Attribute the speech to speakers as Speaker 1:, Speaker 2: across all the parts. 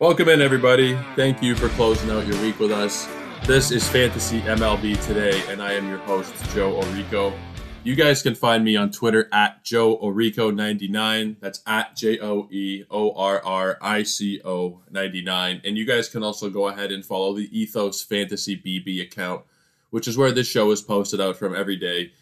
Speaker 1: Welcome in, everybody. Thank you for closing out your week with us. This is Fantasy MLB Today, and I am your host, Joe Orrico. You guys can find me on Twitter at Joe Orrico99. That's at J O E O R R I C O 99. And you guys can also go ahead and follow the Ethos Fantasy BB account, which is where this show is posted out from every day.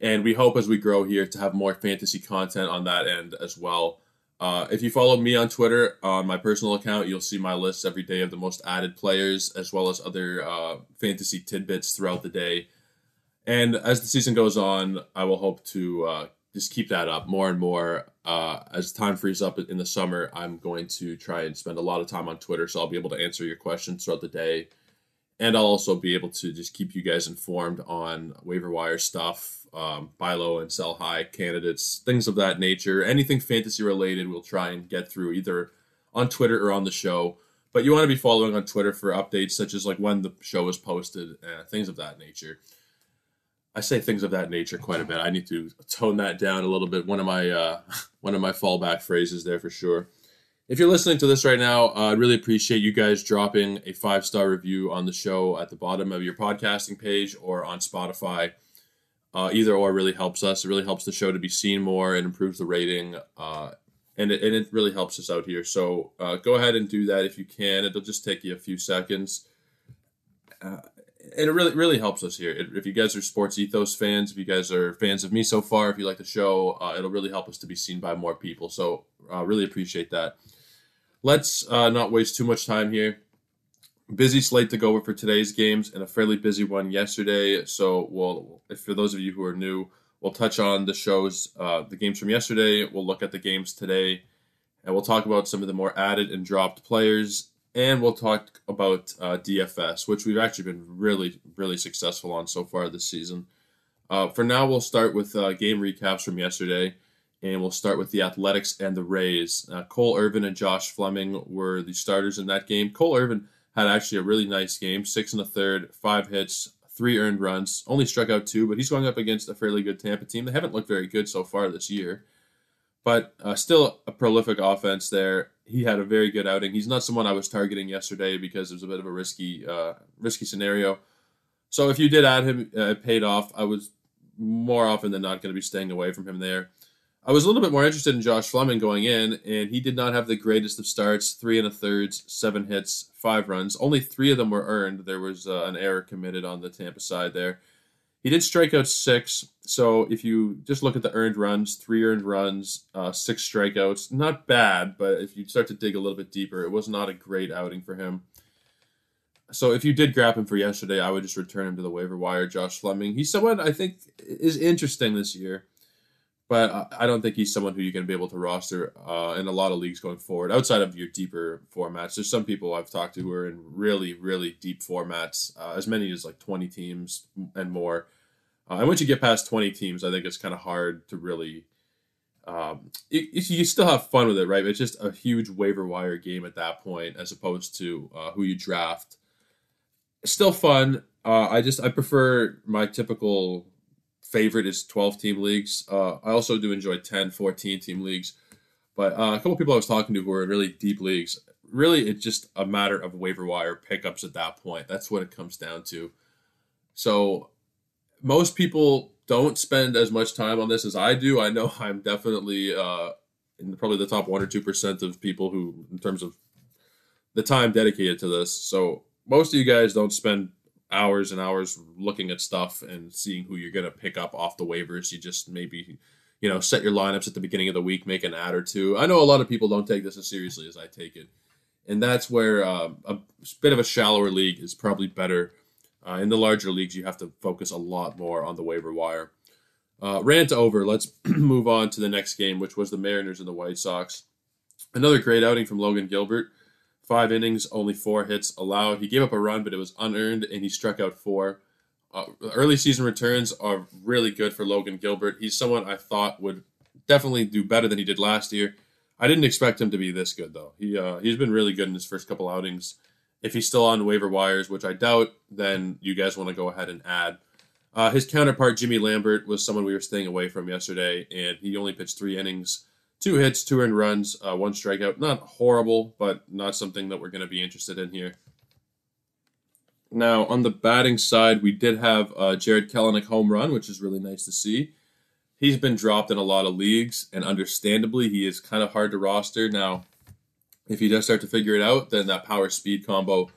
Speaker 1: And we hope as we grow here to have more fantasy content on that end as well. Uh, if you follow me on Twitter on my personal account, you'll see my list every day of the most added players as well as other uh, fantasy tidbits throughout the day. And as the season goes on, I will hope to uh, just keep that up more and more. Uh, as time frees up in the summer, I'm going to try and spend a lot of time on Twitter, so I'll be able to answer your questions throughout the day. And I'll also be able to just keep you guys informed on waiver wire stuff, um, buy low and sell high candidates, things of that nature. Anything fantasy related, we'll try and get through either on Twitter or on the show. But you want to be following on Twitter for updates such as like when the show is posted, uh, things of that nature. I say things of that nature quite a bit. I need to tone that down a little bit. One of my uh, one of my fallback phrases there for sure. If you're listening to this right now, uh, I really appreciate you guys dropping a five star review on the show at the bottom of your podcasting page or on Spotify. Uh, either or really helps us. It really helps the show to be seen more and improves the rating. Uh, and, it, and it really helps us out here. So uh, go ahead and do that if you can. It'll just take you a few seconds. Uh, and it really really helps us here. If you guys are sports ethos fans, if you guys are fans of me so far, if you like the show, uh, it'll really help us to be seen by more people. So uh, really appreciate that. Let's not waste too much time here busy slate to go over for today's games and a fairly busy one yesterday. So we'll, if for those of you who are new, we'll touch on the shows, uh, the games from yesterday. We'll look at the games today, and we'll talk about some of the more added and dropped players, and we'll talk about uh, DFS, which we've actually been really, really successful on so far this season. Uh, for now, we'll start with uh, game recaps from yesterday. And we'll start with the Athletics and the Rays. Uh, Cole Irvin and Josh Fleming were the starters in that game. Cole Irvin had actually a really nice game. Six and a third, five hits, three earned runs. Only struck out two, but he's going up against a fairly good Tampa team. They haven't looked very good so far this year, but uh, still a prolific offense there. He had a very good outing. He's not someone I was targeting yesterday because it was a bit of a risky, uh, risky scenario. So if you did add him, uh, it paid off. I was more often than not going to be staying away from him there. I was a little bit more interested in Josh Fleming going in, and he did not have the greatest of starts. Three and a third, seven hits, five runs. Only three of them were earned. There was uh, an error committed on the Tampa side there. He did strike out six. So if you just look at the earned runs, three earned runs, uh, six strikeouts, not bad. But if you start to dig a little bit deeper, it was not a great outing for him. So if you did grab him for yesterday, I would just return him to the waiver wire. Josh Fleming, he's someone I think is interesting this year but I don't think he's someone who you're going to be able to roster uh, in a lot of leagues going forward. Outside of your deeper formats, there's some people I've talked to who are in really, really deep formats, uh, as many as like 20 teams and more. Uh, and once you get past 20 teams, I think it's kind of hard to really. Um, you still have fun with it, right? It's just a huge waiver wire game at that point, as opposed to uh, who you draft. still fun. Uh, I just I prefer my typical favorite is 12 team leagues. Uh, I also do enjoy 10, 14 team leagues. But uh, a couple people I was talking to who are in really deep leagues, really it's just a matter of waiver wire pickups at that point. That's what it comes down to. So most people don't spend as much time on this as I do. I know I'm definitely uh, in probably the top one or two percent of people who, in terms of the time dedicated to this. So most of you guys don't spend hours and hours looking at stuff and seeing who you're going to pick up off the waivers. You just maybe, you know, set your lineups at the beginning of the week, make an add or two. I know a lot of people don't take this as seriously as I take it. And that's where um, a bit of a shallower league is probably better. Uh, in the larger leagues, you have to focus a lot more on the waiver wire. Uh, rant over. Let's move on to the next game, which was the Mariners and the White Sox. Another great outing from Logan Gilbert. Five innings, only four hits allowed. He gave up a run, but it was unearned, and he struck out four. Uh, early season returns are really good for Logan Gilbert. He's someone I thought would definitely do better than he did last year. I didn't expect him to be this good though. He uh, he's been really good in his first couple outings. If he's still on waiver wires, which I doubt, then you guys want to go ahead and add. Uh, his counterpart Jimmy Lambert was someone we were staying away from yesterday, and he only pitched three innings, two hits, two earned runs, uh, one strikeout. Not horrible, but not something that we're going to be interested in here. Now, on the batting side, we did have uh, Jarred Kelenic home run, which is really nice to see. He's been dropped in a lot of leagues, and understandably, he is kind of hard to roster. Now, if he does start to figure it out, then that power speed combo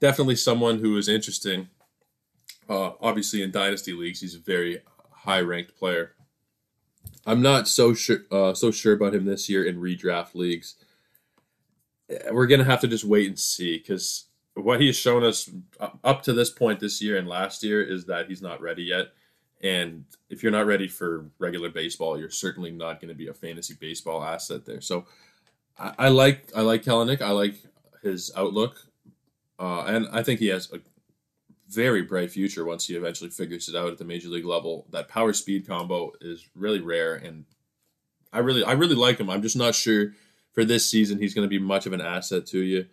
Speaker 1: definitely someone who is interesting. Uh, obviously, in dynasty leagues, he's a very high ranked player. I'm not so sure uh, so sure about him this year in redraft leagues. We're gonna have to just wait and see because what he's shown us up to this point this year and last year is that he's not ready yet. And if you're not ready for regular baseball, you're certainly not going to be a fantasy baseball asset there. So I, I like I like Kelenic. I like his outlook, uh, and I think he has a very bright future once he eventually figures it out at the major league level. That power speed combo is really rare, and I really I really like him. I'm just not sure for this season he's going to be much of an asset to you.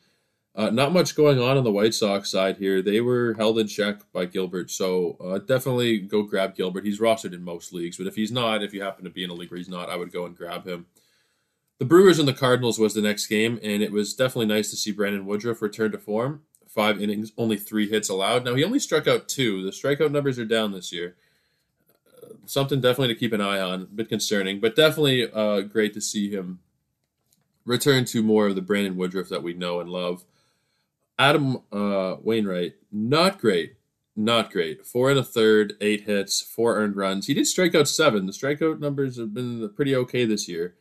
Speaker 1: Uh, not much going on on the White Sox side here. They were held in check by Gilbert, so uh, definitely go grab Gilbert. He's rostered in most leagues, but if he's not, if you happen to be in a league where he's not, I would go and grab him. The Brewers and the Cardinals was the next game, and it was definitely nice to see Brandon Woodruff return to form. Five innings, only three hits allowed. Now he only struck out two. The strikeout numbers are down this year. Uh, something definitely to keep an eye on. A bit concerning, but definitely uh, great to see him return to more of the Brandon Woodruff that we know and love. Adam uh, Wainwright, not great. Not great. Four and a third, eight hits, four earned runs. He did strike out seven. The strikeout numbers have been pretty okay this year.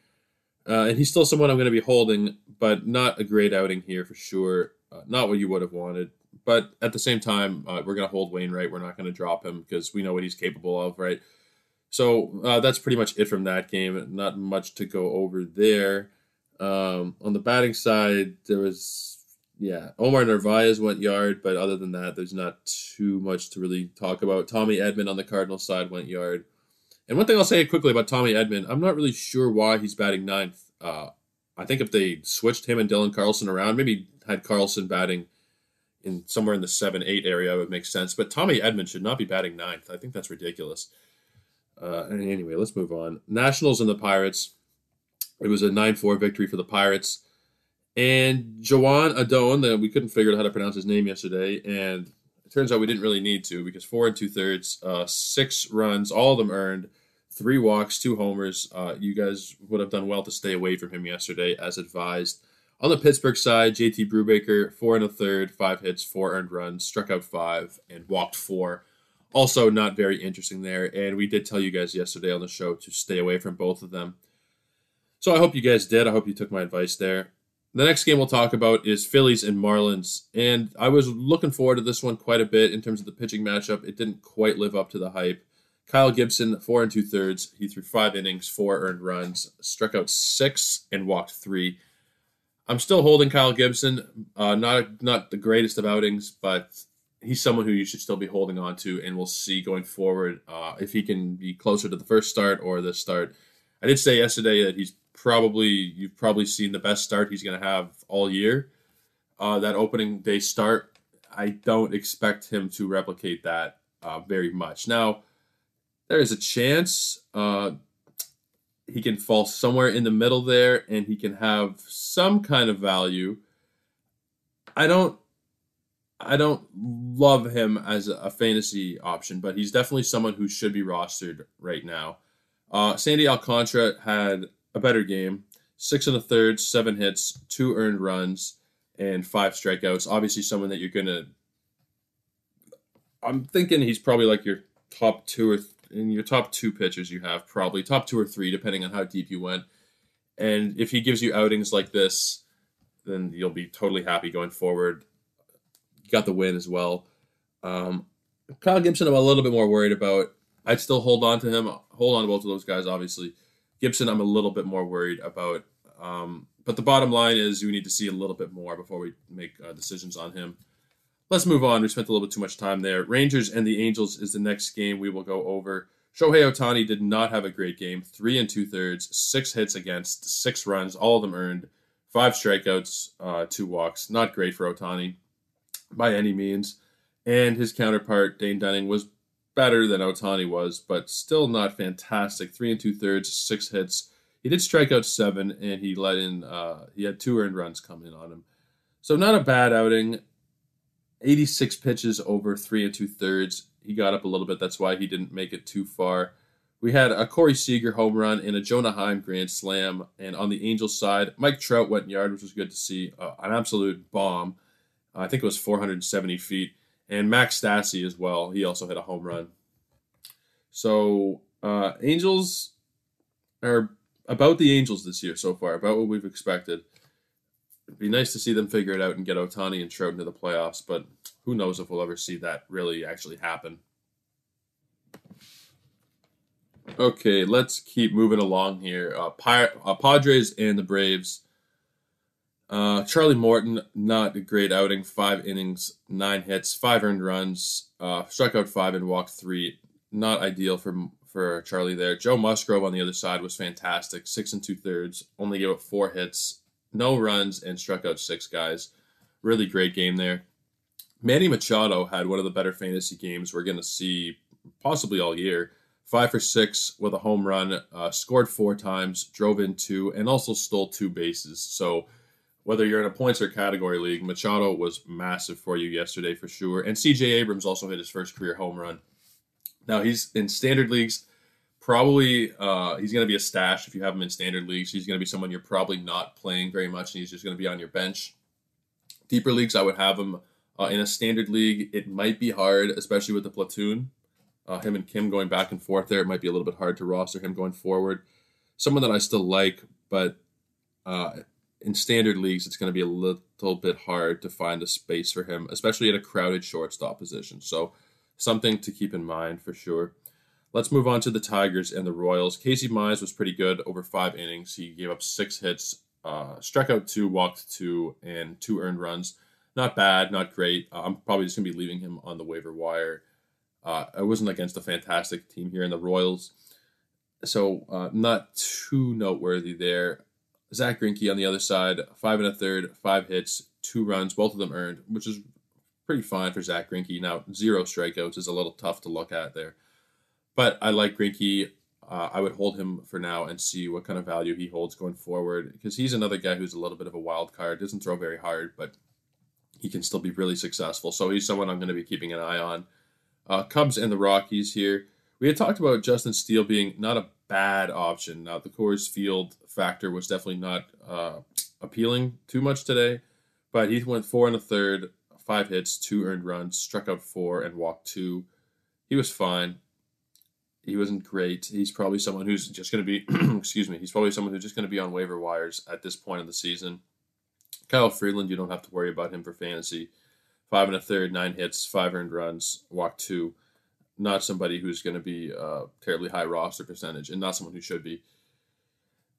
Speaker 1: Uh, and he's still someone I'm going to be holding, but not a great outing here for sure. Uh, not what you would have wanted. But at the same time, uh, we're going to hold Wainwright. We're not going to drop him because we know what he's capable of, right? So uh, that's pretty much it from that game. Not much to go over there. Um, on the batting side, there was yeah, Omar Narvaez went yard, but other than that, there's not too much to really talk about. Tommy Edman on the Cardinal side went yard. And one thing I'll say quickly about Tommy Edman, I'm not really sure why he's batting ninth. Uh, I think if they switched him and Dylan Carlson around, maybe had Carlson batting in somewhere in the seven eight area, it would make sense. But Tommy Edman should not be batting ninth. I think that's ridiculous. Uh, anyway, let's move on. Nationals and the Pirates. It was a 9 4 victory for the Pirates. And Joan Adon, that we couldn't figure out how to pronounce his name yesterday, and it turns out we didn't really need to because four and two thirds, uh, six runs, all of them earned, three walks, two homers. Uh, you guys would have done well to stay away from him yesterday, as advised. On the Pittsburgh side, JT Brubaker, four and a third, five hits, four earned runs, struck out five, and walked four. Also, not very interesting there. And we did tell you guys yesterday on the show to stay away from both of them. So I hope you guys did. I hope you took my advice there. The next game we'll talk about is Phillies and Marlins. And I was looking forward to this one quite a bit in terms of the pitching matchup. It didn't quite live up to the hype. Kyle Gibson, four and two thirds. He threw five innings, four earned runs, struck out six, and walked three. I'm still holding Kyle Gibson. Uh, not not the greatest of outings, but he's someone who you should still be holding on to, and we'll see going forward uh, if he can be closer to the first start or the start. I did say yesterday that he's probably you've probably seen the best start he's going to have all year. Uh, that opening day start, I don't expect him to replicate that uh, very much. Now, there is a chance uh, he can fall somewhere in the middle there, and he can have some kind of value. I don't. I don't love him as a fantasy option, but he's definitely someone who should be rostered right now. Uh, Sandy Alcantara had a better game. Six and a third, seven hits, two earned runs, and five strikeouts. Obviously, someone that you're gonna. I'm thinking he's probably like your top two or in your top two pitchers you have probably top two or three depending on how deep you went. And if he gives you outings like this, then you'll be totally happy going forward. Got the win as well. Um, Kyle Gibson, I'm a little bit more worried about. I'd still hold on to him. Hold on to both of those guys, obviously. Gibson, I'm a little bit more worried about. Um, but the bottom line is we need to see a little bit more before we make uh, decisions on him. Let's move on. We spent a little bit too much time there. Rangers and the Angels is the next game we will go over. Shohei Ohtani did not have a great game. Three and two thirds, six hits against, six runs, all of them earned, five strikeouts, uh, two walks. Not great for Ohtani by any means. And his counterpart, Dane Dunning, was better than Ohtani was, but still not fantastic. Three and two thirds, six hits. he did strike out seven, and he let in. Uh, he had two earned runs coming on him, so not a bad outing. 86 pitches over three and two thirds. He got up a little bit. That's why he didn't make it too far. We had a Corey Seager home run and a Jonah Heim grand slam. And on the Angels side, Mike Trout went yard, which was good to see. Uh, an absolute bomb. Uh, I think it was 470 feet. And Max Stassi as well. He also hit a home run. So uh, Angels are about the Angels this year so far, about what we've expected. It'd be nice to see them figure it out and get Ohtani and Trout into the playoffs, but who knows if we'll ever see that really actually happen. Okay, let's keep moving along here. Uh, Pir- uh, Padres and the Braves. Uh, Charlie Morton, not a great outing. Five innings, nine hits, five earned runs, uh, struck out five and walked three. Not ideal for for Charlie there. Joe Musgrove on the other side was fantastic. Six and two thirds, only gave up four hits, no runs, and struck out six guys. Really great game there. Manny Machado had one of the better fantasy games we're going to see possibly all year. Five for six with a home run, uh, scored four times, drove in two, and also stole two bases. So, whether you're in a points or category league, Machado was massive for you yesterday for sure. And CJ Abrams also hit his first career home run. Now, he's in standard leagues probably uh, he's going to be a stash if you have him in standard leagues. He's going to be someone you're probably not playing very much, and he's just going to be on your bench. Deeper leagues, I would have him uh, in a standard league. It might be hard, especially with the platoon. Uh, him and Kim going back and forth there, it might be a little bit hard to roster him going forward. Someone that I still like, but uh, in standard leagues, it's going to be a little bit hard to find a space for him, especially at a crowded shortstop position. So, something to keep in mind for sure. Let's move on to the Tigers and the Royals. Casey Mize was pretty good over five innings. He gave up six hits, uh, struck out two, walked two, and two earned runs. Not bad, not great. Uh, I'm probably just going to be leaving him on the waiver wire. Uh, I wasn't against a fantastic team here in the Royals, so uh, not too noteworthy there. Zack Greinke on the other side, five and a third, five hits, two runs, both of them earned, which is pretty fine for Zack Greinke. Now, zero strikeouts is a little tough to look at there. But I like Greinke. Uh, I would hold him for now and see what kind of value he holds going forward because he's another guy who's a little bit of a wild card. Doesn't throw very hard, but he can still be really successful. So he's someone I'm going to be keeping an eye on. Uh, Cubs and the Rockies here. We had talked about Justin Steele being not a bad option. Now the Coors Field factor was definitely not uh, appealing too much today, but he went four and a third, five hits, two earned runs, struck out four, and walked two. He was fine. He wasn't great. He's probably someone who's just going to be, excuse me, he's probably someone who's just going to be on waiver wires at this point of the season. Kyle Freeland, you don't have to worry about him for fantasy. Five and a third, nine hits, five earned runs, walk two. Not somebody who's going to be a terribly high roster percentage, and not someone who should be.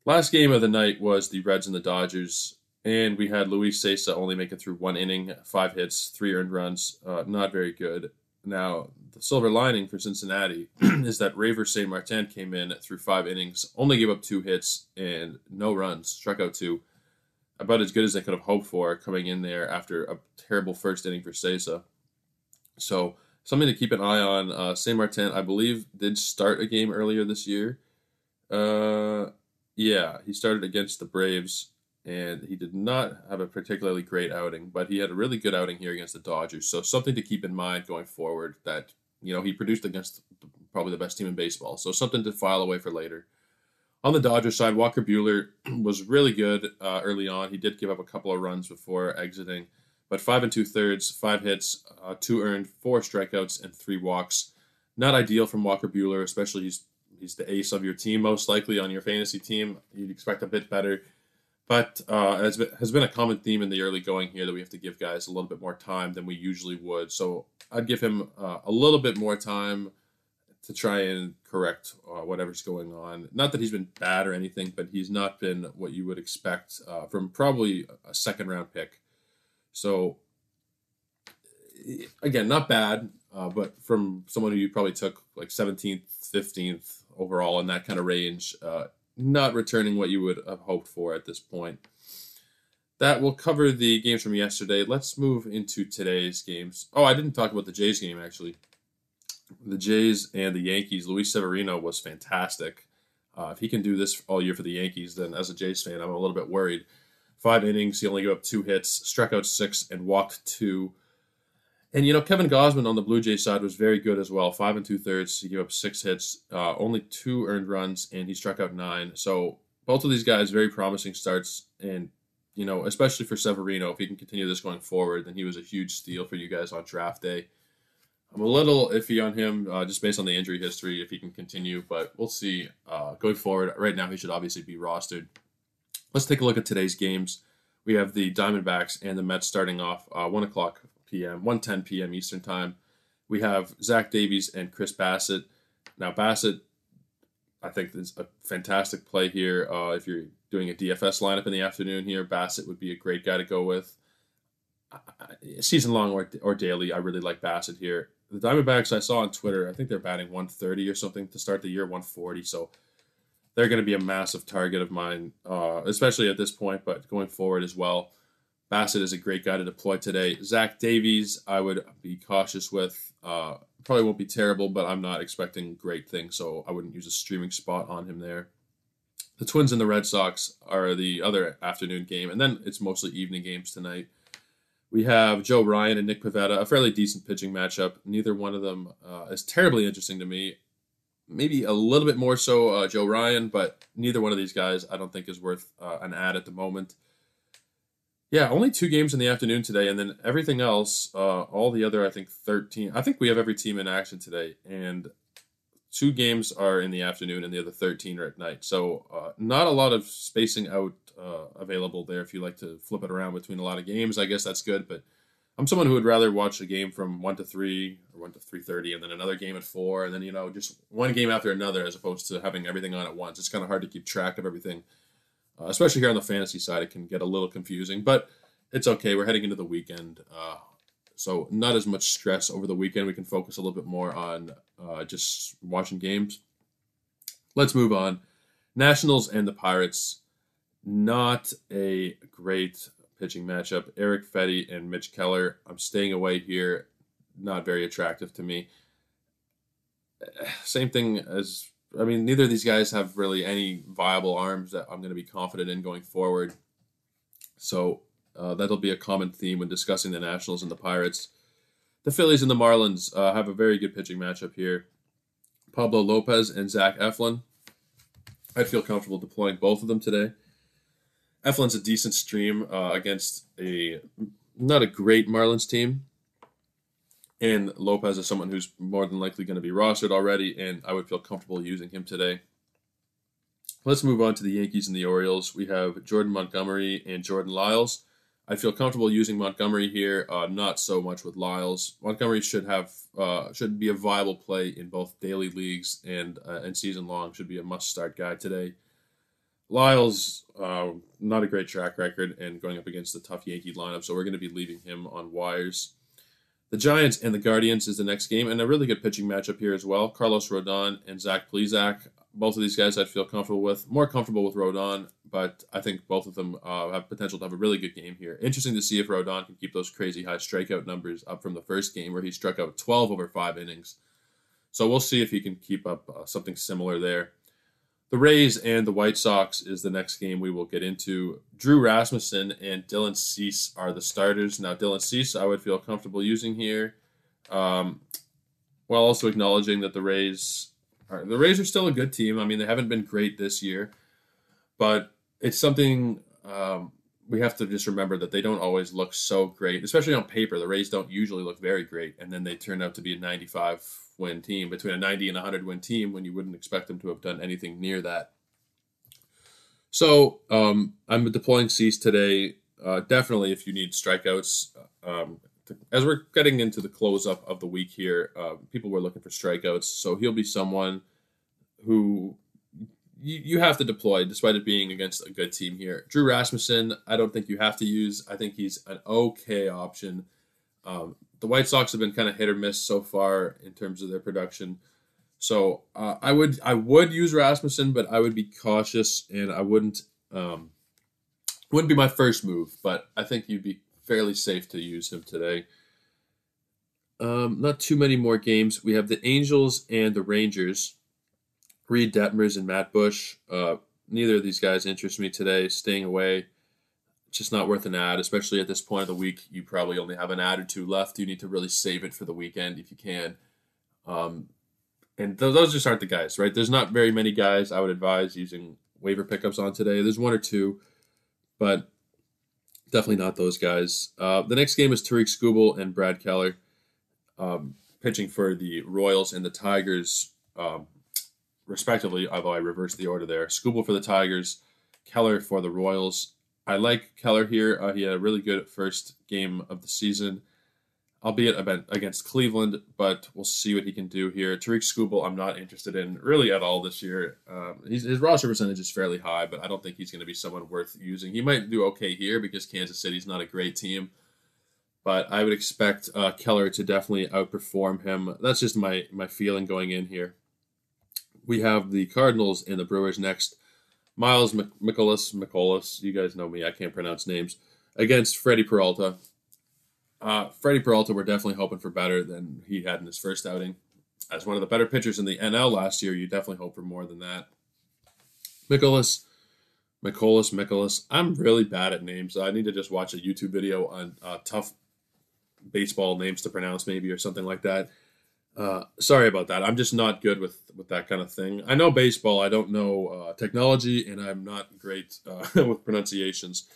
Speaker 1: Last game of the night was the Reds and the Dodgers, and we had Luis Cessa only make it through one inning, five hits, three earned runs. Uh, not very good. Now, the silver lining for Cincinnati is that Reiver Sanmartin came in through five innings, only gave up two hits and no runs, struck out two. About as good as they could have hoped for coming in there after a terrible first inning for Cessa. So, something to keep an eye on. Uh, Sanmartin, I believe, did start a game earlier this year. Uh, yeah, he started against the Braves and he did not have a particularly great outing, but he had a really good outing here against the Dodgers. So something to keep in mind going forward that you know he produced against probably the best team in baseball. So something to file away for later. On the Dodgers side, Walker Buehler was really good uh, early on. He did give up a couple of runs before exiting, but five and two thirds, five hits, uh, two earned, four strikeouts, and three walks. Not ideal from Walker Buehler, especially he's he's the ace of your team most likely on your fantasy team. You'd expect a bit better. But uh, as has been a common theme in the early going here that we have to give guys a little bit more time than we usually would. So I'd give him uh, a little bit more time to try and correct uh, whatever's going on. Not that he's been bad or anything, but he's not been what you would expect uh, from probably a second round pick. So again, not bad, uh, but from someone who you probably took like 17th, 15th overall in that kind of range, uh, not returning what you would have hoped for at this point. That will cover the games from yesterday. Let's move into today's games. Oh, I didn't talk about the Jays game actually. The Jays and the Yankees. Luis Severino was fantastic. Uh, if he can do this all year for the Yankees, then as a Jays fan, I'm a little bit worried. Five innings, he only gave up two hits, struck out six, and walked two. And you know, Kevin Gausman on the Blue Jays side was very good as well. Five and two thirds. He gave up six hits, uh, only two earned runs, and he struck out nine. So both of these guys very promising starts. And you know, especially for Severino, if he can continue this going forward, then he was a huge steal for you guys on draft day. I'm a little iffy on him uh, just based on the injury history if he can continue, but we'll see uh, going forward. Right now, he should obviously be rostered. Let's take a look at today's games. We have the Diamondbacks and the Mets starting off uh, 1 o'clock p.m., 1.10 p.m. Eastern Time. We have Zach Davies and Chris Bassitt. Now, Bassitt, I think, is a fantastic play here. Uh, if you're doing a DFS lineup in the afternoon here, Bassitt would be a great guy to go with. Season long or, or daily, I really like Bassitt here. The Diamondbacks, I saw on Twitter, I think they're batting 130 or something to start the year, 140. So they're going to be a massive target of mine, uh, especially at this point, but going forward as well. Bassitt is a great guy to deploy today. Zach Davies, I would be cautious with. Uh, probably won't be terrible, but I'm not expecting great things, so I wouldn't use a streaming spot on him there. The Twins and the Red Sox are the other afternoon game, and then it's mostly evening games tonight. We have Joe Ryan and Nick Pivetta, a fairly decent pitching matchup. Neither one of them uh, is terribly interesting to me maybe a little bit more so uh, Joe Ryan, but neither one of these guys I don't think is worth uh, an add at the moment. Yeah, only two games in the afternoon today, and then everything else, uh, all the other, I think, 13. I think we have every team in action today, and two games are in the afternoon, and the other 13 are at night. So, uh, not a lot of spacing out uh, available there if you like to flip it around between a lot of games. I guess that's good, but I'm someone who would rather watch a game from one to three or one to three thirty, and then another game at four, and then you know just one game after another, as opposed to having everything on at once. It's kind of hard to keep track of everything, uh, especially here on the fantasy side. It can get a little confusing, but it's okay. We're heading into the weekend, uh, so not as much stress over the weekend. We can focus a little bit more on uh, just watching games. Let's move on. Nationals and the Pirates. Not a great pitching matchup. Eric Fedde and Mitch Keller. I'm staying away here. Not very attractive to me. Same thing as I mean, neither of these guys have really any viable arms that I'm going to be confident in going forward. So uh, that'll be a common theme when discussing the Nationals and the Pirates. The Phillies and the Marlins uh, have a very good pitching matchup here. Pablo Lopez and Zach Eflin. I'd feel comfortable deploying both of them today. Eflin's a decent stream uh, against a not a great Marlins team. And Lopez is someone who's more than likely going to be rostered already, and I would feel comfortable using him today. Let's move on to the Yankees and the Orioles. We have Jordan Montgomery and Jordan Lyles. I feel comfortable using Montgomery here, uh, not so much with Lyles. Montgomery should have uh, should be a viable play in both daily leagues and uh, and season long. Should be a must start guy today. Lyles, uh, not a great track record and going up against the tough Yankee lineup, so we're going to be leaving him on wires. The Giants and the Guardians is the next game, and a really good pitching matchup here as well. Carlos Rodon and Zach Plesac. Both of these guys I'd feel comfortable with. More comfortable with Rodon, but I think both of them uh, have potential to have a really good game here. Interesting to see if Rodon can keep those crazy high strikeout numbers up from the first game where he struck out 12 over five innings. So we'll see if he can keep up uh, something similar there. The Rays and the White Sox is the next game we will get into. Drew Rasmussen and Dylan Cease are the starters. Now, Dylan Cease, I would feel comfortable using here, um, while also acknowledging that the Rays are, the Rays are still a good team. I mean, they haven't been great this year, but it's something um, we have to just remember that they don't always look so great, especially on paper. The Rays don't usually look very great, and then they turn out to be a 95 win team, between a 90 and 100 win team, when you wouldn't expect them to have done anything near that. So um, I'm deploying Cease today. Uh, definitely, if you need strikeouts, um, as we're getting into the close up of the week here, uh, people were looking for strikeouts. So he'll be someone who you, you have to deploy despite it being against a good team here. Drew Rasmussen, I don't think you have to use. I think he's an okay option. Um, the White Sox have been kind of hit or miss so far in terms of their production. So uh, I would I would use Rasmussen, but I would be cautious and I wouldn't um, wouldn't be my first move. But I think you'd be fairly safe to use him today. Um, not too many more games. We have the Angels and the Rangers. Reid Detmers and Matt Bush. Uh, neither of these guys interest me today. Staying away, just not worth an add, especially at this point of the week. You probably only have an add or two left. You need to really save it for the weekend if you can. Um, and th- those just aren't the guys, right? There's not very many guys I would advise using waiver pickups on today. There's one or two, but definitely not those guys. Uh, the next game is Tarik Skubal and Brad Keller um, pitching for the Royals and the Tigers, um, respectively, although I reversed the order there. Skubal for the Tigers, Keller for the Royals. I like Keller here. Uh, he had a really good first game of the season albeit against Cleveland, but we'll see what he can do here. Tarik Skubal, I'm not interested in really at all this year. Um, his roster percentage is fairly high, but I don't think he's going to be someone worth using. He might do okay here because Kansas City's not a great team, but I would expect uh, Keller to definitely outperform him. That's just my my feeling going in here. We have the Cardinals and the Brewers next. Miles Mikolas, Mikolas, you guys know me, I can't pronounce names, against Freddy Peralta. Uh, Freddy Peralta, we're definitely hoping for better than he had in his first outing. As one of the better pitchers in the NL last year, you definitely hope for more than that. Mikolas, Mikolas, Mikolas. I'm really bad at names. I need to just watch a YouTube video on uh, tough baseball names to pronounce, maybe, or something like that. Uh, sorry about that. I'm just not good with with that kind of thing. I know baseball. I don't know uh, technology, and I'm not great uh, with pronunciations.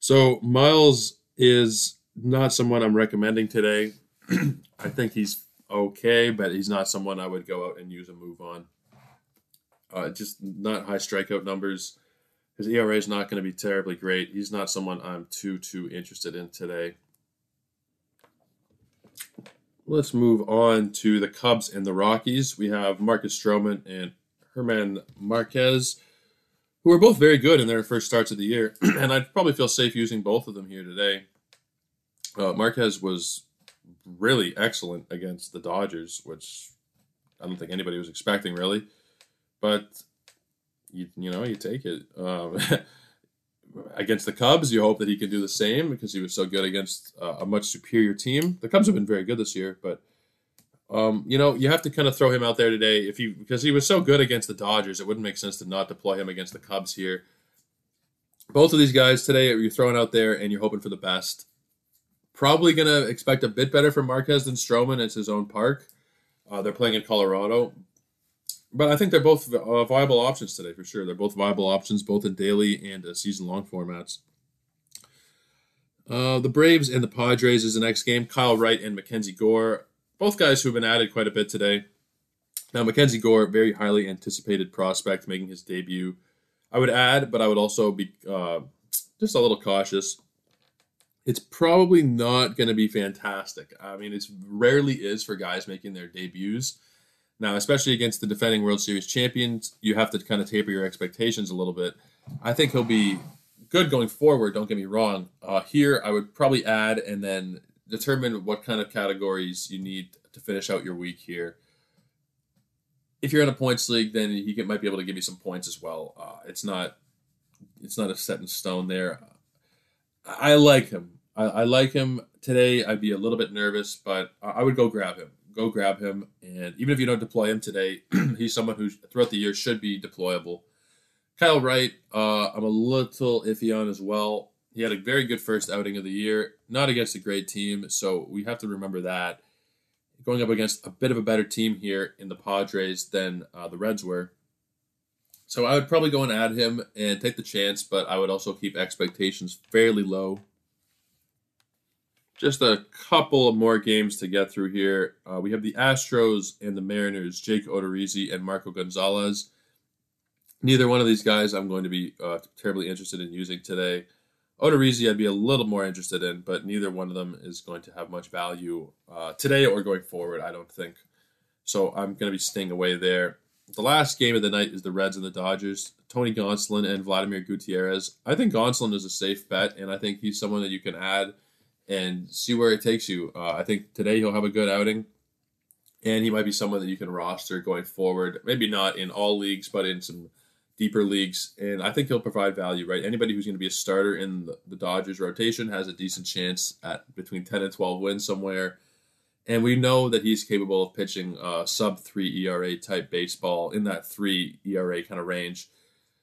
Speaker 1: So Miles is not someone I'm recommending today. I think he's okay, but he's not someone I would go out and use a move on. Uh, just not high strikeout numbers. His ERA is not going to be terribly great. He's not someone I'm too too interested in today. Let's move on to the Cubs and the Rockies. We have Marcus Stroman and Herman Marquez, who are both very good in their first starts of the year, and I'd probably feel safe using both of them here today. Uh, Marquez was really excellent against the Dodgers, which I don't think anybody was expecting really. But you you know you take it um, against the Cubs. You hope that he can do the same because he was so good against uh, a much superior team. The Cubs have been very good this year, but um, you know you have to kind of throw him out there today if he because he was so good against the Dodgers. It wouldn't make sense to not deploy him against the Cubs here. Both of these guys today, are you're throwing out there and you're hoping for the best. Probably going to expect a bit better from Marquez than Stroman. It's his own park. Uh, they're playing in Colorado. But I think they're both uh, viable options today for sure. They're both viable options, both in daily and uh, season long formats. Uh, the Braves and the Padres is the next game. Kyle Wright and Mackenzie Gore, both guys who have been added quite a bit today. Now, Mackenzie Gore, very highly anticipated prospect, making his debut. I would add, but I would also be uh, just a little cautious it's probably not going to be fantastic. I mean, it rarely is for guys making their debuts. Now, especially against the defending World Series champions, you have to kind of taper your expectations a little bit. I think he'll be good going forward. Don't get me wrong. Uh, here, I would probably add and then determine what kind of categories you need to finish out your week here. If you're in a points league, then he might be able to give you some points as well. Uh, it's not it's not a set in stone there. I like him. I, I, like him today. I'd be a little bit nervous, but I would go grab him. Go grab him, and even if you don't deploy him today, he's someone who throughout the year should be deployable. Kyle Wright, uh, I'm a little iffy on as well. He had a very good first outing of the year, not against a great team, so we have to remember that. Going up against a bit of a better team here in the Padres than uh, the Reds were. So I would probably go and add him and take the chance, but I would also keep expectations fairly low. Just a couple of more games to get through here. Uh, we have the Astros and the Mariners, Jake Odorizzi and Marco Gonzales. Neither one of these guys I'm going to be uh, terribly interested in using today. Odorizzi I'd be a little more interested in, but neither one of them is going to have much value uh, today or going forward, I don't think. So I'm going to be staying away there. The last game of the night is the Reds and the Dodgers. Tony Gonsolin and Vladimir Gutierrez. I think Gonsolin is a safe bet, and I think he's someone that you can add and see where it takes you. Uh, I think today he'll have a good outing, and he might be someone that you can roster going forward. Maybe not in all leagues, but in some deeper leagues, and I think he'll provide value. Right, anybody who's going to be a starter in the, the Dodgers rotation has a decent chance at between ten and twelve wins somewhere and we know that he's capable of pitching uh, sub three ERA type baseball in that three ERA kind of range.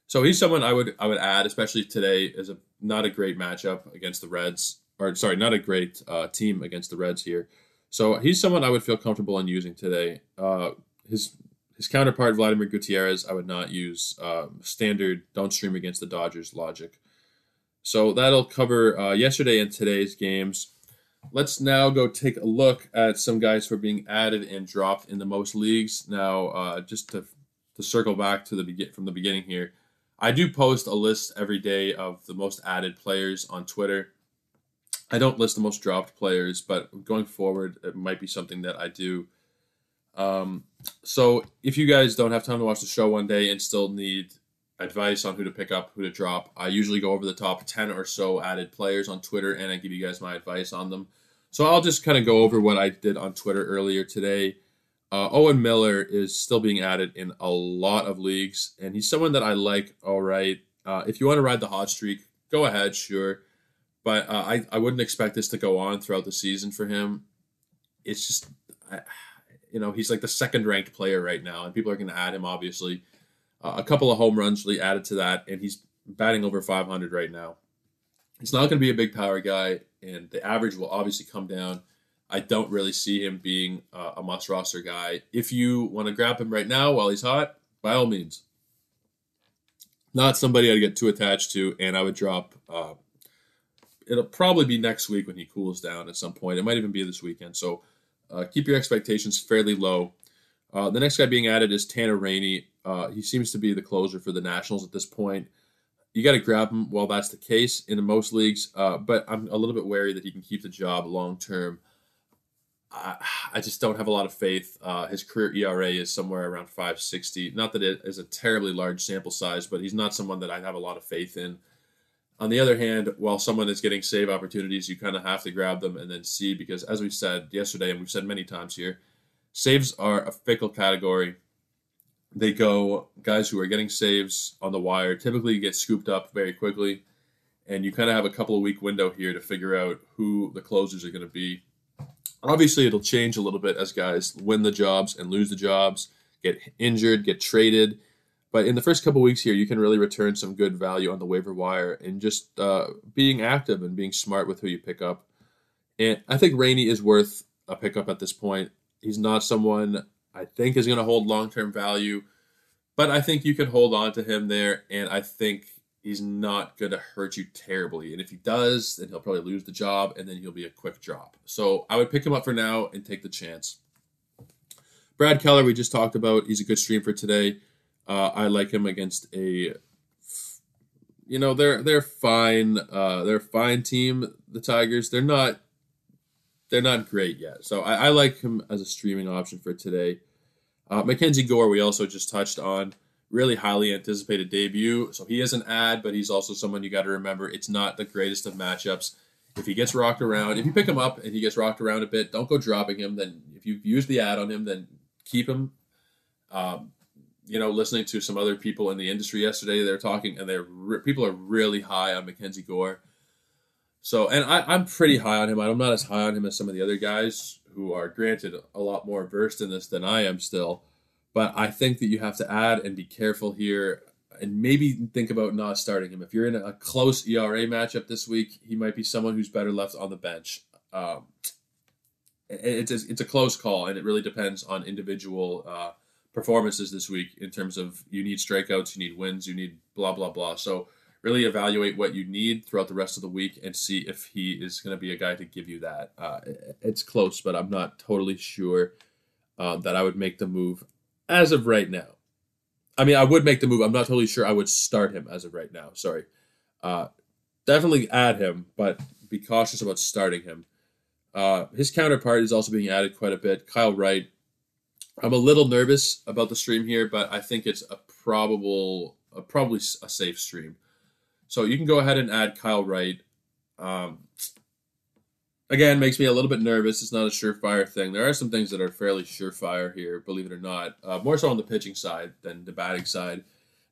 Speaker 1: So he's someone I would I would add, especially today, as a not a great matchup against the Reds, or sorry, not a great uh, team against the Reds here. So he's someone I would feel comfortable in using today. Uh, his his counterpart Vladimir Gutierrez, I would not use um, standard don't stream against the Dodgers logic. So that'll cover uh, yesterday and today's games. Let's now go take a look at some guys who are being added and dropped in the most leagues. Now, uh, just to to circle back to the begin from the beginning here, I do post a list every day of the most added players on Twitter. I don't list the most dropped players, but going forward, it might be something that I do. Um, so if you guys don't have time to watch the show one day and still need advice on who to pick up, who to drop, I usually go over the top 10 or so added players on Twitter and I give you guys my advice on them. So I'll just kind of go over what I did on Twitter earlier today. Uh, Owen Miller is still being added in a lot of leagues, and he's someone that I like. All right, uh, if you want to ride the hot streak, go ahead, sure. But uh, I I wouldn't expect this to go on throughout the season for him. It's just, I, you know, he's like the second ranked player right now, and people are going to add him. Obviously, uh, a couple of home runs really added to that, and he's batting over 500 right now. He's not going to be a big power guy, and the average will obviously come down I don't really see him being uh, a must roster guy. If you want to grab him right now while he's hot, by all means. Not somebody I'd get too attached to, and I would drop. Uh, it'll probably be next week when he cools down at some point. It might even be this weekend. So uh, keep your expectations fairly low. Uh, the next guy being added is Tanner Rainey. Uh, he seems to be the closer for the Nationals at this point. You got to grab him while that's the case in most leagues, uh, but I'm a little bit wary that he can keep the job long term. I, I just don't have a lot of faith. Uh, his career ERA is somewhere around 560. Not that it is a terribly large sample size, but he's not someone that I have a lot of faith in. On the other hand, while someone is getting save opportunities, you kind of have to grab them and then see because, as we said yesterday, and we've said many times here, saves are a fickle category. They go guys who are getting saves on the wire typically get scooped up very quickly, and you kind of have a couple of week window here to figure out who the closers are going to be Obviously, it'll change a little bit as guys win the jobs and lose the jobs, get injured, get traded. But in the first couple weeks here, you can really return some good value on the waiver wire and just uh, being active and being smart with who you pick up. And I think Rainey is worth a pickup at this point. He's not someone I think is going to hold long term value, but I think you can hold on to him there. And I think he's not going to hurt you terribly. And if he does, then he'll probably lose the job and then he'll be a quick drop. So I would pick him up for now and take the chance. Brad Keller, we just talked about. He's a good stream for today. Uh, I like him against a, you know, they're they're fine. Uh, they're fine team. The Tigers. They're not. They're not great yet. So I, I like him as a streaming option for today. Uh, Mackenzie Gore, we also just touched on really highly anticipated debut. So he is an add, but he's also someone you got to remember. It's not the greatest of matchups. If he gets rocked around, if you pick him up and he gets rocked around a bit, don't go dropping him. Then if you use the add on him, then keep him. Um, you know, listening to some other people in the industry yesterday, they're talking and they're re- people are really high on Mackenzie Gore. So, and I, I'm pretty high on him. I'm not as high on him as some of the other guys who are granted a lot more versed in this than I am still. But I think that you have to add and be careful here and maybe think about not starting him. If you're in a close ERA matchup this week, he might be someone who's better left on the bench. Um, it's a, it's a close call, and it really depends on individual uh, performances this week in terms of you need strikeouts, you need wins, you need blah blah blah. So really evaluate what you need throughout the rest of the week and see if he is going to be a guy to give you that. Uh, it's close, but I'm not totally sure uh, that I would make the move as of right now. I mean, I would make the move. I'm not totally sure I would start him as of right now. Sorry. Uh, definitely add him, but be cautious about starting him. Uh, his counterpart is also being added quite a bit. Kyle Wright. I'm a little nervous about the stream here, but I think it's a probable, a probably a safe stream. So you can go ahead and add Kyle Wright. Um, again makes me a little bit nervous. It's not a surefire thing. There are some things that are fairly surefire here, believe it or not. Uh, more so on the pitching side than the batting side.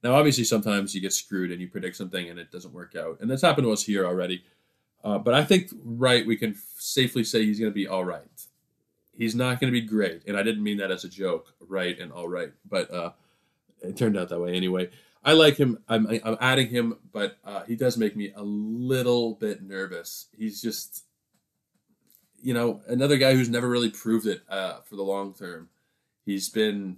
Speaker 1: Now, obviously, sometimes you get screwed and you predict something and it doesn't work out, and that's happened to us here already. Uh, but I think right, we can safely say he's going to be all right. He's not going to be great, and I didn't mean that as a joke, right and all right, but uh, it turned out that way anyway. I like him. I'm I'm adding him, but uh, he does make me a little bit nervous. He's just, you know, another guy who's never really proved it uh, for the long term. He's been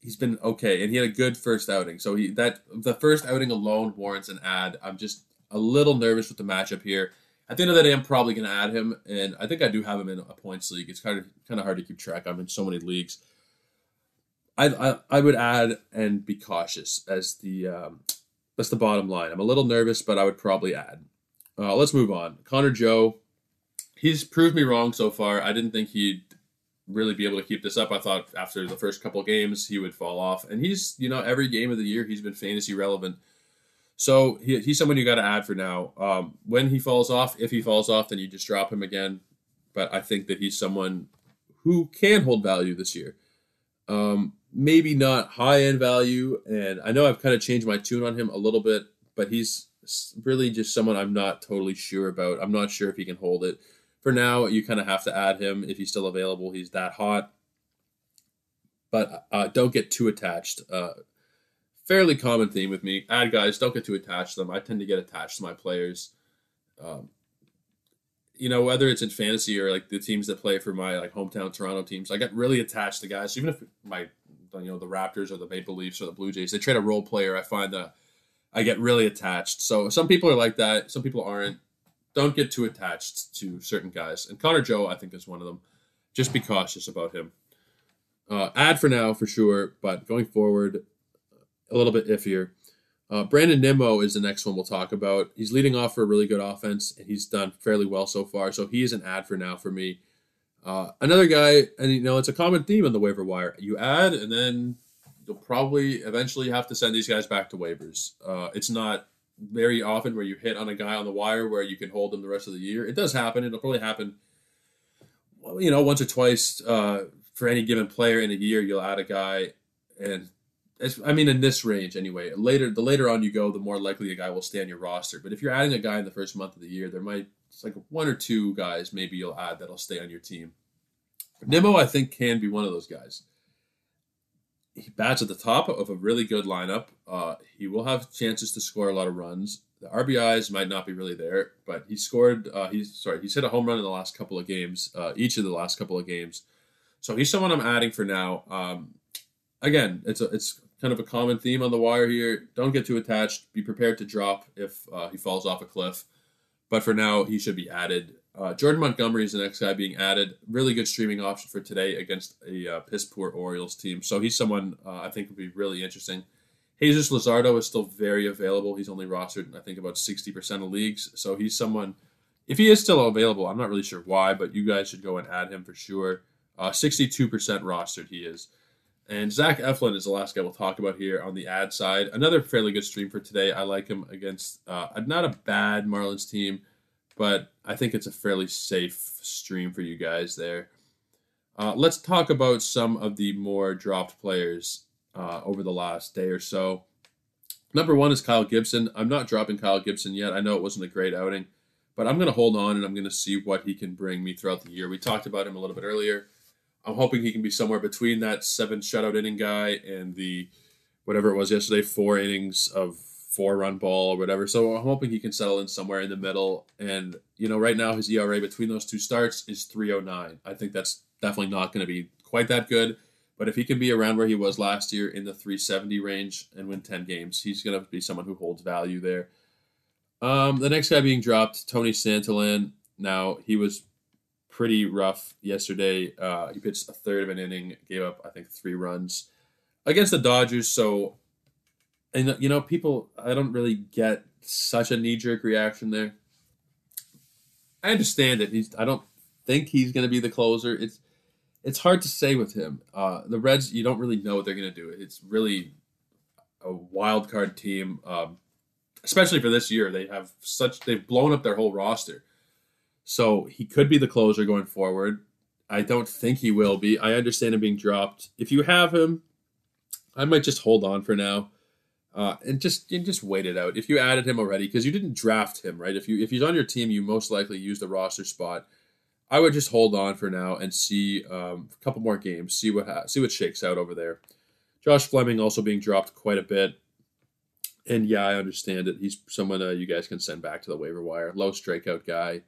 Speaker 1: he's been okay, and he had a good first outing. So he that the first outing alone warrants an add. I'm just a little nervous with the matchup here. At the end of the day, I'm probably going to add him, and I think I do have him in a points league. It's kind of kind of hard to keep track. I'm in so many leagues. I, I, I would add and be cautious as the um, that's the bottom line. I'm a little nervous, but I would probably add. Uh, let's move on. Connor Joe, he's proved me wrong so far. I didn't think he'd really be able to keep this up. I thought after the first couple games he would fall off, and he's you know every game of the year he's been fantasy relevant. So he, he's someone you got to add for now. Um, when he falls off, if he falls off, then you just drop him again. But I think that he's someone who can hold value this year. Um, maybe not high end value, and I know I've kind of changed my tune on him a little bit, but he's really just someone I'm not totally sure about. I'm not sure if he can hold it. For now, you kind of have to add him if he's still available. He's that hot, but uh, don't get too attached. Uh, fairly common theme with me. Add guys, don't get too attached to them. I tend to get attached to my players. Um, you know, whether it's in fantasy or like the teams that play for my like hometown Toronto teams, I get really attached to guys. Even if my you know the Raptors or the Maple Leafs or the Blue Jays, they trade a role player. I find that I get really attached. So some people are like that. Some people aren't. Don't get too attached to certain guys. And Connor Joe, I think, is one of them. Just be cautious about him. Uh, add for now for sure, but going forward, a little bit iffier. Uh, Brandon Nimmo is the next one we'll talk about. He's leading off for a really good offense, and he's done fairly well so far. So he is an add for now for me. Uh, another guy, and you know, it's a common theme on the waiver wire. You add, and then you'll probably eventually have to send these guys back to waivers. Uh, it's not very often where you hit on a guy on the wire where you can hold them the rest of the year. It does happen. It'll probably happen, you know, once or twice uh, for any given player in a year. You'll add a guy, and I mean, in this range anyway. Later, the later on you go, the more likely a guy will stay on your roster. But if you're adding a guy in the first month of the year, there might it's like one or two guys maybe you'll add that'll stay on your team. Nimmo, I think, can be one of those guys. He bats at the top of a really good lineup. Uh, he will have chances to score a lot of runs. The RBIs might not be really there, but he scored. Uh, he's sorry, he's hit a home run in the last couple of games, uh, each of the last couple of games. So he's someone I'm adding for now. Um, again, it's a, it's kind of a common theme on the wire here. Don't get too attached. Be prepared to drop if uh, he falls off a cliff. But for now, he should be added. Uh, Jordan Montgomery is the next guy being added. Really good streaming option for today against a uh, piss poor Orioles team. So he's someone uh, I think would be really interesting. Jesus Luzardo is still very available. He's only rostered, I think, about 60% of leagues. So he's someone, if he is still available, I'm not really sure why, but you guys should go and add him for sure. 62% uh, rostered he is. And Zach Eflin is the last guy we'll talk about here on the add side. Another fairly good stream for today. I like him against uh, not a bad Marlins team, but I think it's a fairly safe stream for you guys there. Uh, let's talk about some of the more dropped players uh, over the last day or so. Number one is Kyle Gibson. I'm not dropping Kyle Gibson yet. I know it wasn't a great outing, but I'm going to hold on and I'm going to see what he can bring me throughout the year. We talked about him a little bit earlier. I'm hoping he can be somewhere between that seven shutout inning guy and the whatever it was yesterday, four innings of four run ball or whatever. So I'm hoping he can settle in somewhere in the middle. And you know, right now his ERA between those two starts is 309. I think that's definitely not going to be quite that good. But if he can be around where he was last year in the 370 range and win 10 games, he's going to be someone who holds value there. Um, the next guy being dropped, Tony Santillan. Now he was pretty rough yesterday. Uh, he pitched a third of an inning, gave up I think three runs against the Dodgers. So, and you know, people, I don't really get such a knee jerk reaction there. I understand it. He's. I don't think he's going to be the closer. It's it's hard to say with him. Uh, the Reds, you don't really know what they're going to do. It's really a wild card team, um, especially for this year. They have such they've blown up their whole roster. So he could be the closer going forward. I don't think he will be. I understand him being dropped. If you have him, I might just hold on for now, uh, and just and just wait it out. If you added him already, because you didn't draft him, right? If you if he's on your team, you most likely use the roster spot. I would just hold on for now and see um, a couple more games, see what ha- see what shakes out over there. Josh Fleming also being dropped quite a bit, and yeah, I understand it. He's someone uh, you guys can send back to the waiver wire. Low strikeout guy.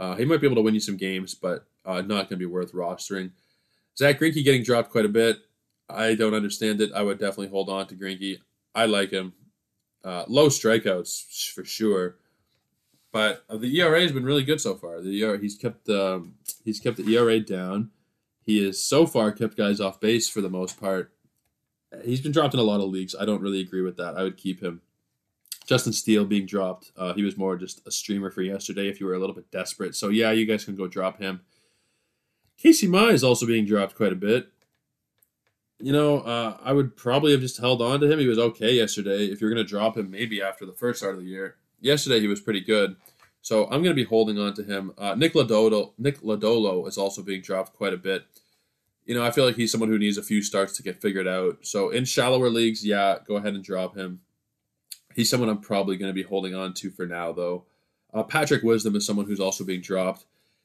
Speaker 1: Uh, he might be able to win you some games, but uh, not going to be worth rostering. Zack Greinke getting dropped quite a bit. I don't understand it. I would definitely hold on to Greinke. I like him. Uh, low strikeouts for sure, but uh, the ERA has been really good so far. The ERA, he's kept um, he's kept the ERA down. He has so far kept guys off base for the most part. He's been dropped in a lot of leagues. I don't really agree with that. I would keep him. Justin Steele being dropped. Uh, he was more just a streamer for yesterday if you were a little bit desperate. So yeah, you guys can go drop him. Casey Mize is also being dropped quite a bit you know, uh, I would probably have just held on to him. He was okay yesterday. If you're going to drop him, maybe after the first start of the year. Yesterday he was pretty good, so I'm going to be holding on to him. Uh, Nick Lodolo, Nick Lodolo is also being dropped quite a bit. You know, I feel like he's someone who needs a few starts to get figured out. So in shallower leagues, yeah, go ahead and drop him. He's someone I'm probably going to be holding on to for now, though. Uh, Patrick Wisdom is someone who's also being dropped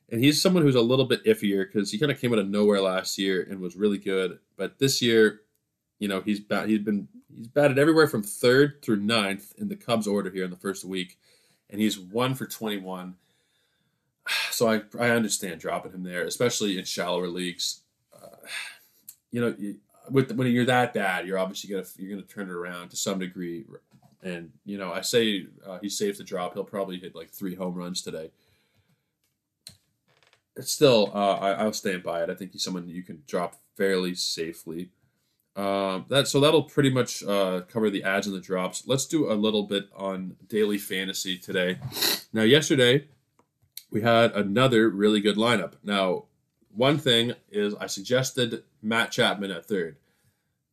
Speaker 1: and he's someone who's a little bit iffier because he kind of came out of nowhere last year and was really good, but this year, you know, he's bat, he's been he's batted everywhere from third through ninth in the Cubs order here in the first week, and he's one for twenty one. So I I understand dropping him there, especially in shallower leagues. Uh, you know, with when you're that bad, you're obviously gonna you're gonna turn it around to some degree, and you know I say uh, he's safe to drop. He'll probably hit like three home runs today it's still, uh, I, will stand by it. I think he's someone you can drop fairly safely. Um, that so that'll pretty much uh, cover the adds and the drops. Let's do a little bit on daily fantasy today. Now, yesterday we had another really good lineup. Now, one thing is I suggested Matt Chapman at third.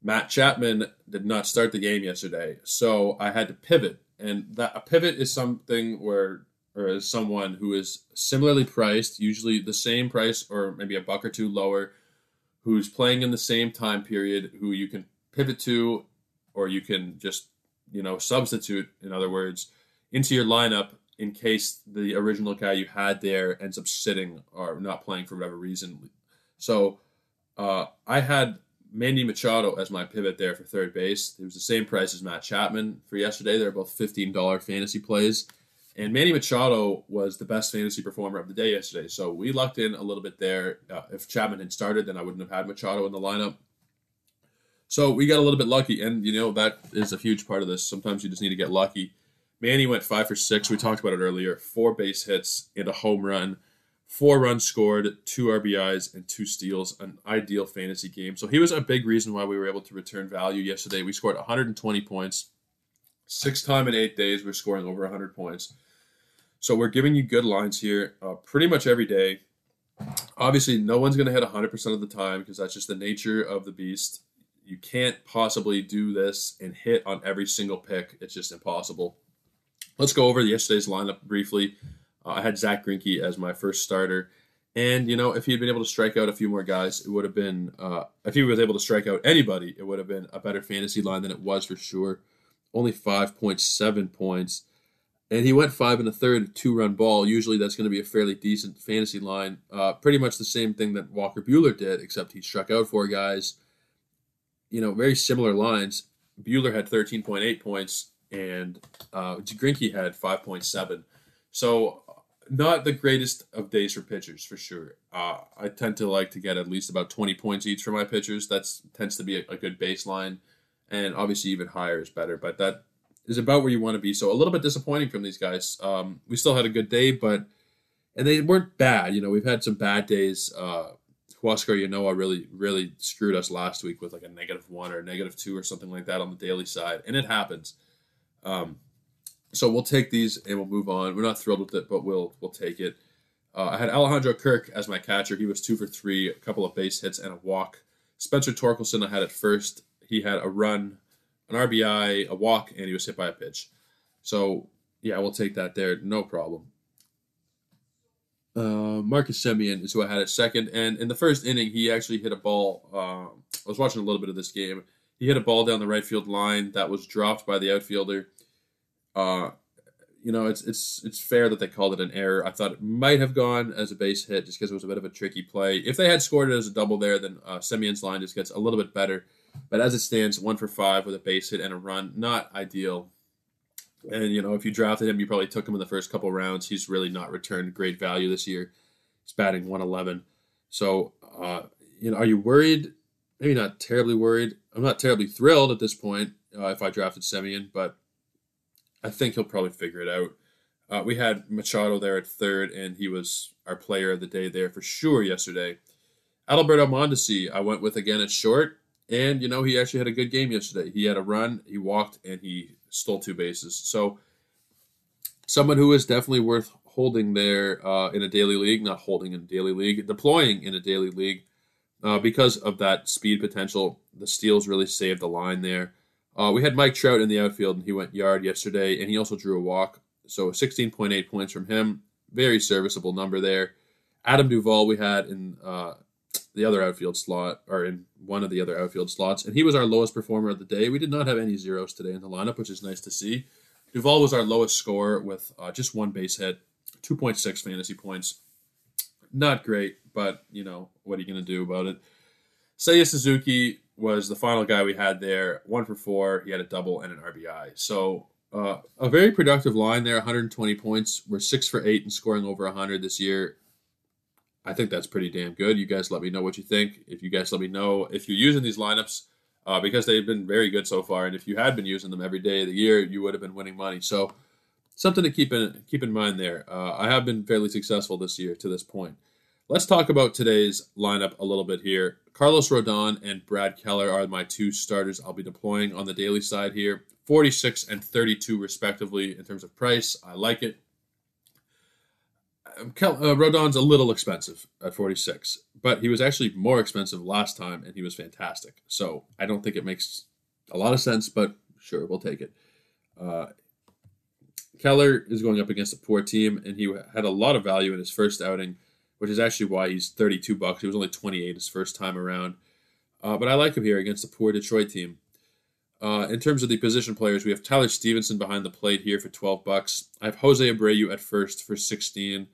Speaker 1: Matt Chapman did not start the game yesterday, so I had to pivot. And that a pivot is something where or as someone who is similarly priced, usually the same price or maybe a buck or two lower, who's playing in the same time period, who you can pivot to, or you can just, you know, substitute, in other words, into your lineup in case the original guy you had there ends up sitting or not playing for whatever reason. So uh, I had Manny Machado as my pivot there for third base. It was the same price as Matt Chapman for yesterday. They're both $15 fantasy plays. And Manny Machado was the best fantasy performer of the day yesterday. So we lucked in a little bit there. Uh, if Chapman had started, then I wouldn't have had Machado in the lineup. So we got a little bit lucky. And, you know, that is a huge part of this. Sometimes you just need to get lucky. Manny went five for six. We talked about it earlier. Four base hits and a home run. Four runs scored, two RBIs, and two steals. An ideal fantasy game. So he was a big reason why we were able to return value yesterday. We scored 120 points. Six time in eight days, we're scoring over 100 points. So we're giving you good lines here uh, pretty much every day. Obviously, no one's going to hit 100% of the time because that's just the nature of the beast. You can't possibly do this and hit on every single pick. It's just impossible. Let's go over yesterday's lineup briefly. Uh, I had Zack Greinke as my first starter. And, you know, if he had been able to strike out a few more guys, it would have been, uh, if he was able to strike out anybody, it would have been a better fantasy line than it was for sure. Only 5.7 points and he went five and a third, two run ball. Usually that's going to be a fairly decent fantasy line. Uh, pretty much the same thing that Walker Buehler did, except he struck out four guys. You know, very similar lines. Buehler had 13.8 points, and uh, Greinke had 5.7. So, not the greatest of days for pitchers, for sure. Uh, I tend to like to get at least about 20 points each for my pitchers. That tends to be a, a good baseline, and obviously even higher is better. But that is about where you want to be. So a little bit disappointing from these guys. Um, we still had a good day, but and they weren't bad. You know, we've had some bad days. Uh, Huascar Ynoa really, really screwed us last week with like a negative one or negative two or something like that on the daily side, and it happens. Um, so we'll take these and we'll move on. We're not thrilled with it, but we'll we'll take it. Uh, I had Alejandro Kirk as my catcher. He was two for three, a couple of base hits and a walk. Spencer Torkelson I had at first. He had a run, an RBI, a walk, and he was hit by a pitch. So yeah, we'll take that there, no problem. Uh, Marcus Semien is who I had at second, and in the first inning, he actually hit a ball. Uh, I was watching a little bit of this game. He hit a ball down the right field line that was dropped by the outfielder. Uh, you know, it's it's it's fair that they called it an error. I thought it might have gone as a base hit just because it was a bit of a tricky play. If they had scored it as a double there, then uh, Semien's line just gets a little bit better. But as it stands, one for five with a base hit and a run, not ideal. And you know, if you drafted him, you probably took him in the first couple rounds. He's really not returned great value this year. He's batting 111. So, uh, you know, are you worried? Maybe not terribly worried. I'm not terribly thrilled at this point uh, if I drafted Semien, but I think he'll probably figure it out. Uh, we had Machado there at third, and he was our player of the day there for sure yesterday. Alberto Mondesi, I went with again at short, and you know he actually had a good game yesterday. He had a run, he walked, and he stole two bases. So someone who is definitely worth holding there uh, in a daily league, not holding in a daily league, deploying in a daily league uh, because of that speed potential. The steals really saved the line there. Uh, we had Mike Trout in the outfield, and he went yard yesterday, and he also drew a walk. So 16.8 points from him. Very serviceable number there. Adam Duvall we had in uh, the other outfield slot, or in one of the other outfield slots, and he was our lowest performer of the day. We did not have any zeros today in the lineup, which is nice to see. Duvall was our lowest scorer with uh, just one base hit, 2.6 fantasy points. Not great, but, you know, what are you going to do about it? Seiya Suzuki was the final guy we had there. One for four. He had a double and an RBI. So uh, a very productive line there. 120 points. We're six for eight and scoring over 100 this year. I think that's pretty damn good. You guys let me know what you think. If you guys let me know if you're using these lineups uh, because they've been very good so far, and if you had been using them every day of the year, you would have been winning money. So something to keep in keep in mind there. Uh, I have been fairly successful this year to this point. Let's talk about today's lineup a little bit here. Carlos Rodon and Brad Keller are my two starters I'll be deploying on the daily side here. 46 and 32 respectively in terms of price. I like it. Um, Kel- uh, Rodon's a little expensive at 46, but he was actually more expensive last time and he was fantastic. So I don't think it makes a lot of sense, but sure, we'll take it. Uh, Keller is going up against a poor team and he had a lot of value in his first outing which is actually why he's 32 bucks. He was only 28 his first time around. Uh, but I like him here against the poor Detroit team. Uh, in terms of the position players, we have Tyler Stephenson behind the plate here for 12 bucks. I have Jose Abreu at first for 16.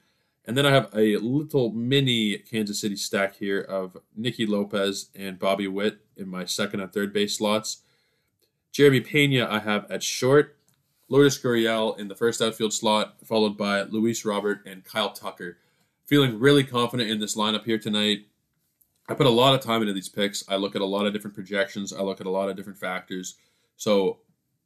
Speaker 1: And then I have a little mini Kansas City stack here of Nicky Lopez and Bobby Witt in my second and third base slots. Jeremy Pena I have at short. Lourdes Gurriel in the first outfield slot, followed by Luis Robert and Kyle Tucker feeling really confident in this lineup here tonight. I put a lot of time into these picks. I look at a lot of different projections. I look at a lot of different factors. So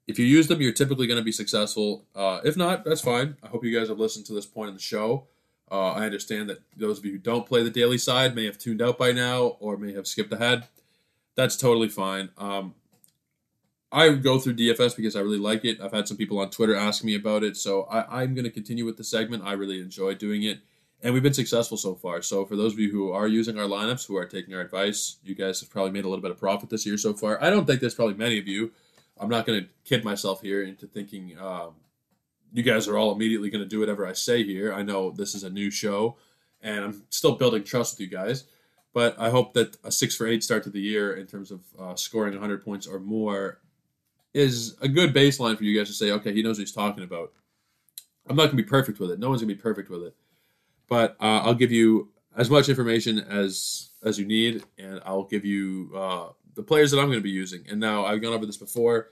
Speaker 1: if you use them, you're typically going to be successful. Uh, if not, that's fine. I hope you guys have listened to this point in the show. Uh, I understand that those of you who don't play the daily side may have tuned out by now or may have skipped ahead. That's totally fine. Um, I go through DFS because I really like it. I've had some people on Twitter ask me about it, so I, I'm going to continue with the segment. I really enjoy doing it and we've been successful so far. So for those of you who are using our lineups, who are taking our advice, you guys have probably made a little bit of profit this year so far. I don't think there's probably many of you. I'm not going to kid myself here into thinking um, you guys are all immediately going to do whatever I say here. I know this is a new show, and I'm still building trust with you guys. But I hope that a six for eight start to the year in terms of uh, scoring 100 points or more is a good baseline for you guys to say, okay, he knows what he's talking about. I'm not going to be perfect with it. No one's going to be perfect with it but uh, I'll give you as much information as as you need, and I'll give you uh, the players that I'm going to be using. And now I've gone over this before.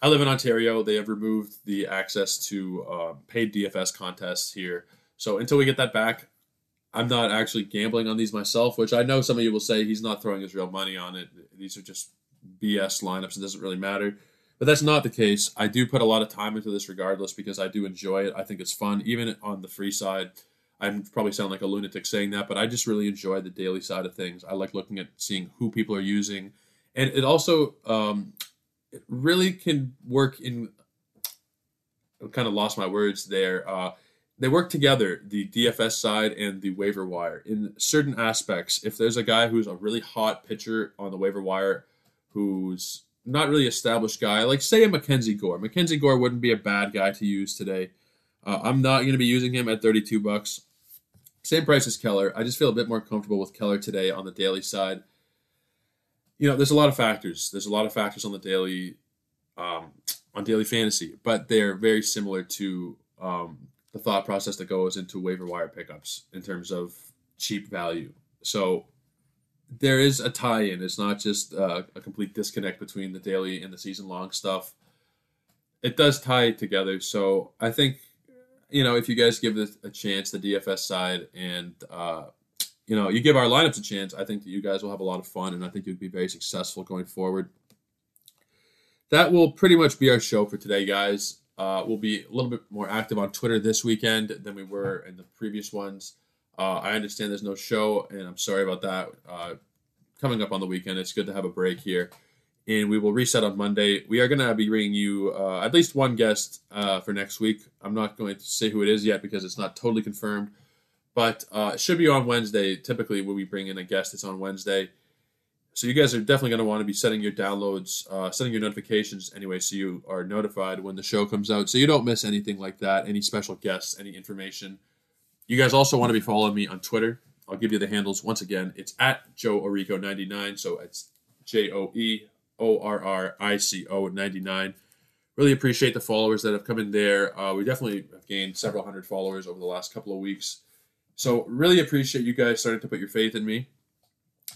Speaker 1: I live in Ontario. They have removed the access to uh, paid DFS contests here. So until we get that back, I'm not actually gambling on these myself. Which I know some of you will say he's not throwing his real money on it. These are just BS lineups. It doesn't really matter. But that's not the case. I do put a lot of time into this regardless because I do enjoy it. I think it's fun, even on the free side. I probably sound like a lunatic saying that, but I just really enjoy the daily side of things. I like looking at seeing who people are using, and it also um, it really can work in. I kind of lost my words there. Uh, they work together, the DFS side and the waiver wire, in certain aspects. If there's a guy who's a really hot pitcher on the waiver wire, who's not really established guy, like say a Mackenzie Gore. Mackenzie Gore wouldn't be a bad guy to use today. Uh, I'm not going to be using him at 32 bucks. Same price as Keller. I just feel a bit more comfortable with Keller today on the daily side. You know, there's a lot of factors. There's a lot of factors on the daily, um, on daily fantasy, but they're very similar to um, the thought process that goes into waiver wire pickups in terms of cheap value. So there is a tie-in. It's not just uh, a complete disconnect between the daily and the season-long stuff. It does tie together. So I think you know if you guys give this a chance, the DFS side, and uh, you know you give our lineups a chance, I think that you guys will have a lot of fun, and I think you'll be very successful going forward. That will pretty much be our show for today, guys. Uh, we'll be a little bit more active on Twitter this weekend than we were in the previous ones. Uh, I understand there's no show, and I'm sorry about that. Uh, coming up on the weekend, it's good to have a break here. And we will reset on Monday. We are going to be bringing you uh, at least one guest uh, for next week. I'm not going to say who it is yet because it's not totally confirmed, but uh, it should be on Wednesday. Typically, when we bring in a guest, it's on Wednesday. So you guys are definitely going to want to be setting your downloads, uh, setting your notifications anyway, so you are notified when the show comes out, so you don't miss anything like that, any special guests, any information. You guys also want to be following me on Twitter. I'll give you the handles once again. It's at Joe Orrico 99, so it's J O E O R R I C O 99. Really appreciate the followers that have come in there. Uh, we definitely have gained several hundred followers over the last couple of weeks. So really appreciate you guys starting to put your faith in me.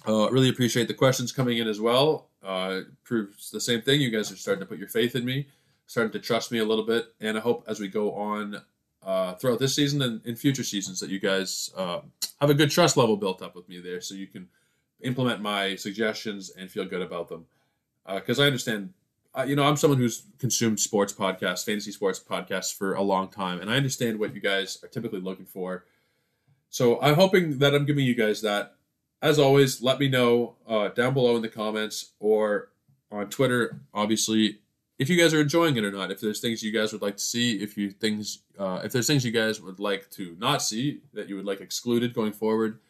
Speaker 1: Uh, really appreciate the questions coming in as well. Uh, proves the same thing. You guys are starting to put your faith in me, starting to trust me a little bit, and I hope as we go on uh, throughout this season and in future seasons that you guys uh, have a good trust level built up with me there, so you can implement my suggestions and feel good about them. Because uh, I understand, uh, you know, I'm someone who's consumed sports podcasts, fantasy sports podcasts for a long time, and I understand what you guys are typically looking for. So I'm hoping that I'm giving you guys that as always, let me know uh, down below in the comments or on Twitter, obviously, if you guys are enjoying it or not. If there's things you guys would like to see, if you things, uh, if there's things you guys would like to not see that you would like excluded going forward,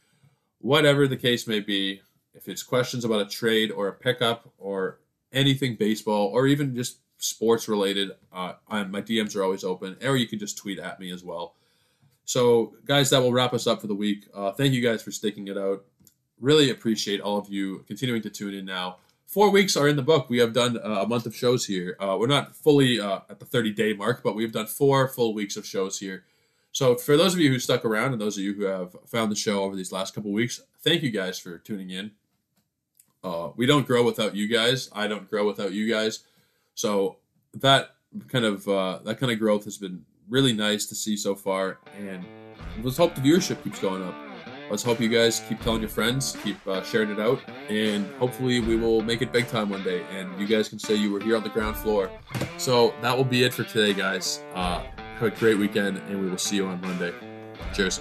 Speaker 1: whatever the case may be. If it's questions about a trade or a pickup or anything baseball or even just sports related, uh, my DMs are always open, or you can just tweet at me as well. So, guys, that will wrap us up for the week. Uh, thank you guys for sticking it out really appreciate all of you continuing to tune in now. Four weeks are in the book. We have done uh, a month of shows here. Uh, we're not fully uh, at the 30 day mark, but we've done four full weeks of shows here. So, for those of you who stuck around and those of you who have found the show over these last couple weeks, thank you guys for tuning in. Uh, we don't grow without you guys. I don't grow without you guys. So that kind of uh, that kind of growth has been really nice to see so far, and let's hope the viewership keeps going up. Let's hope you guys keep telling your friends, keep uh, sharing it out, and hopefully we will make it big time one day. And you guys can say you were here on the ground floor. So that will be it for today, guys. Uh, have a great weekend, and we will see you on Monday. Cheers.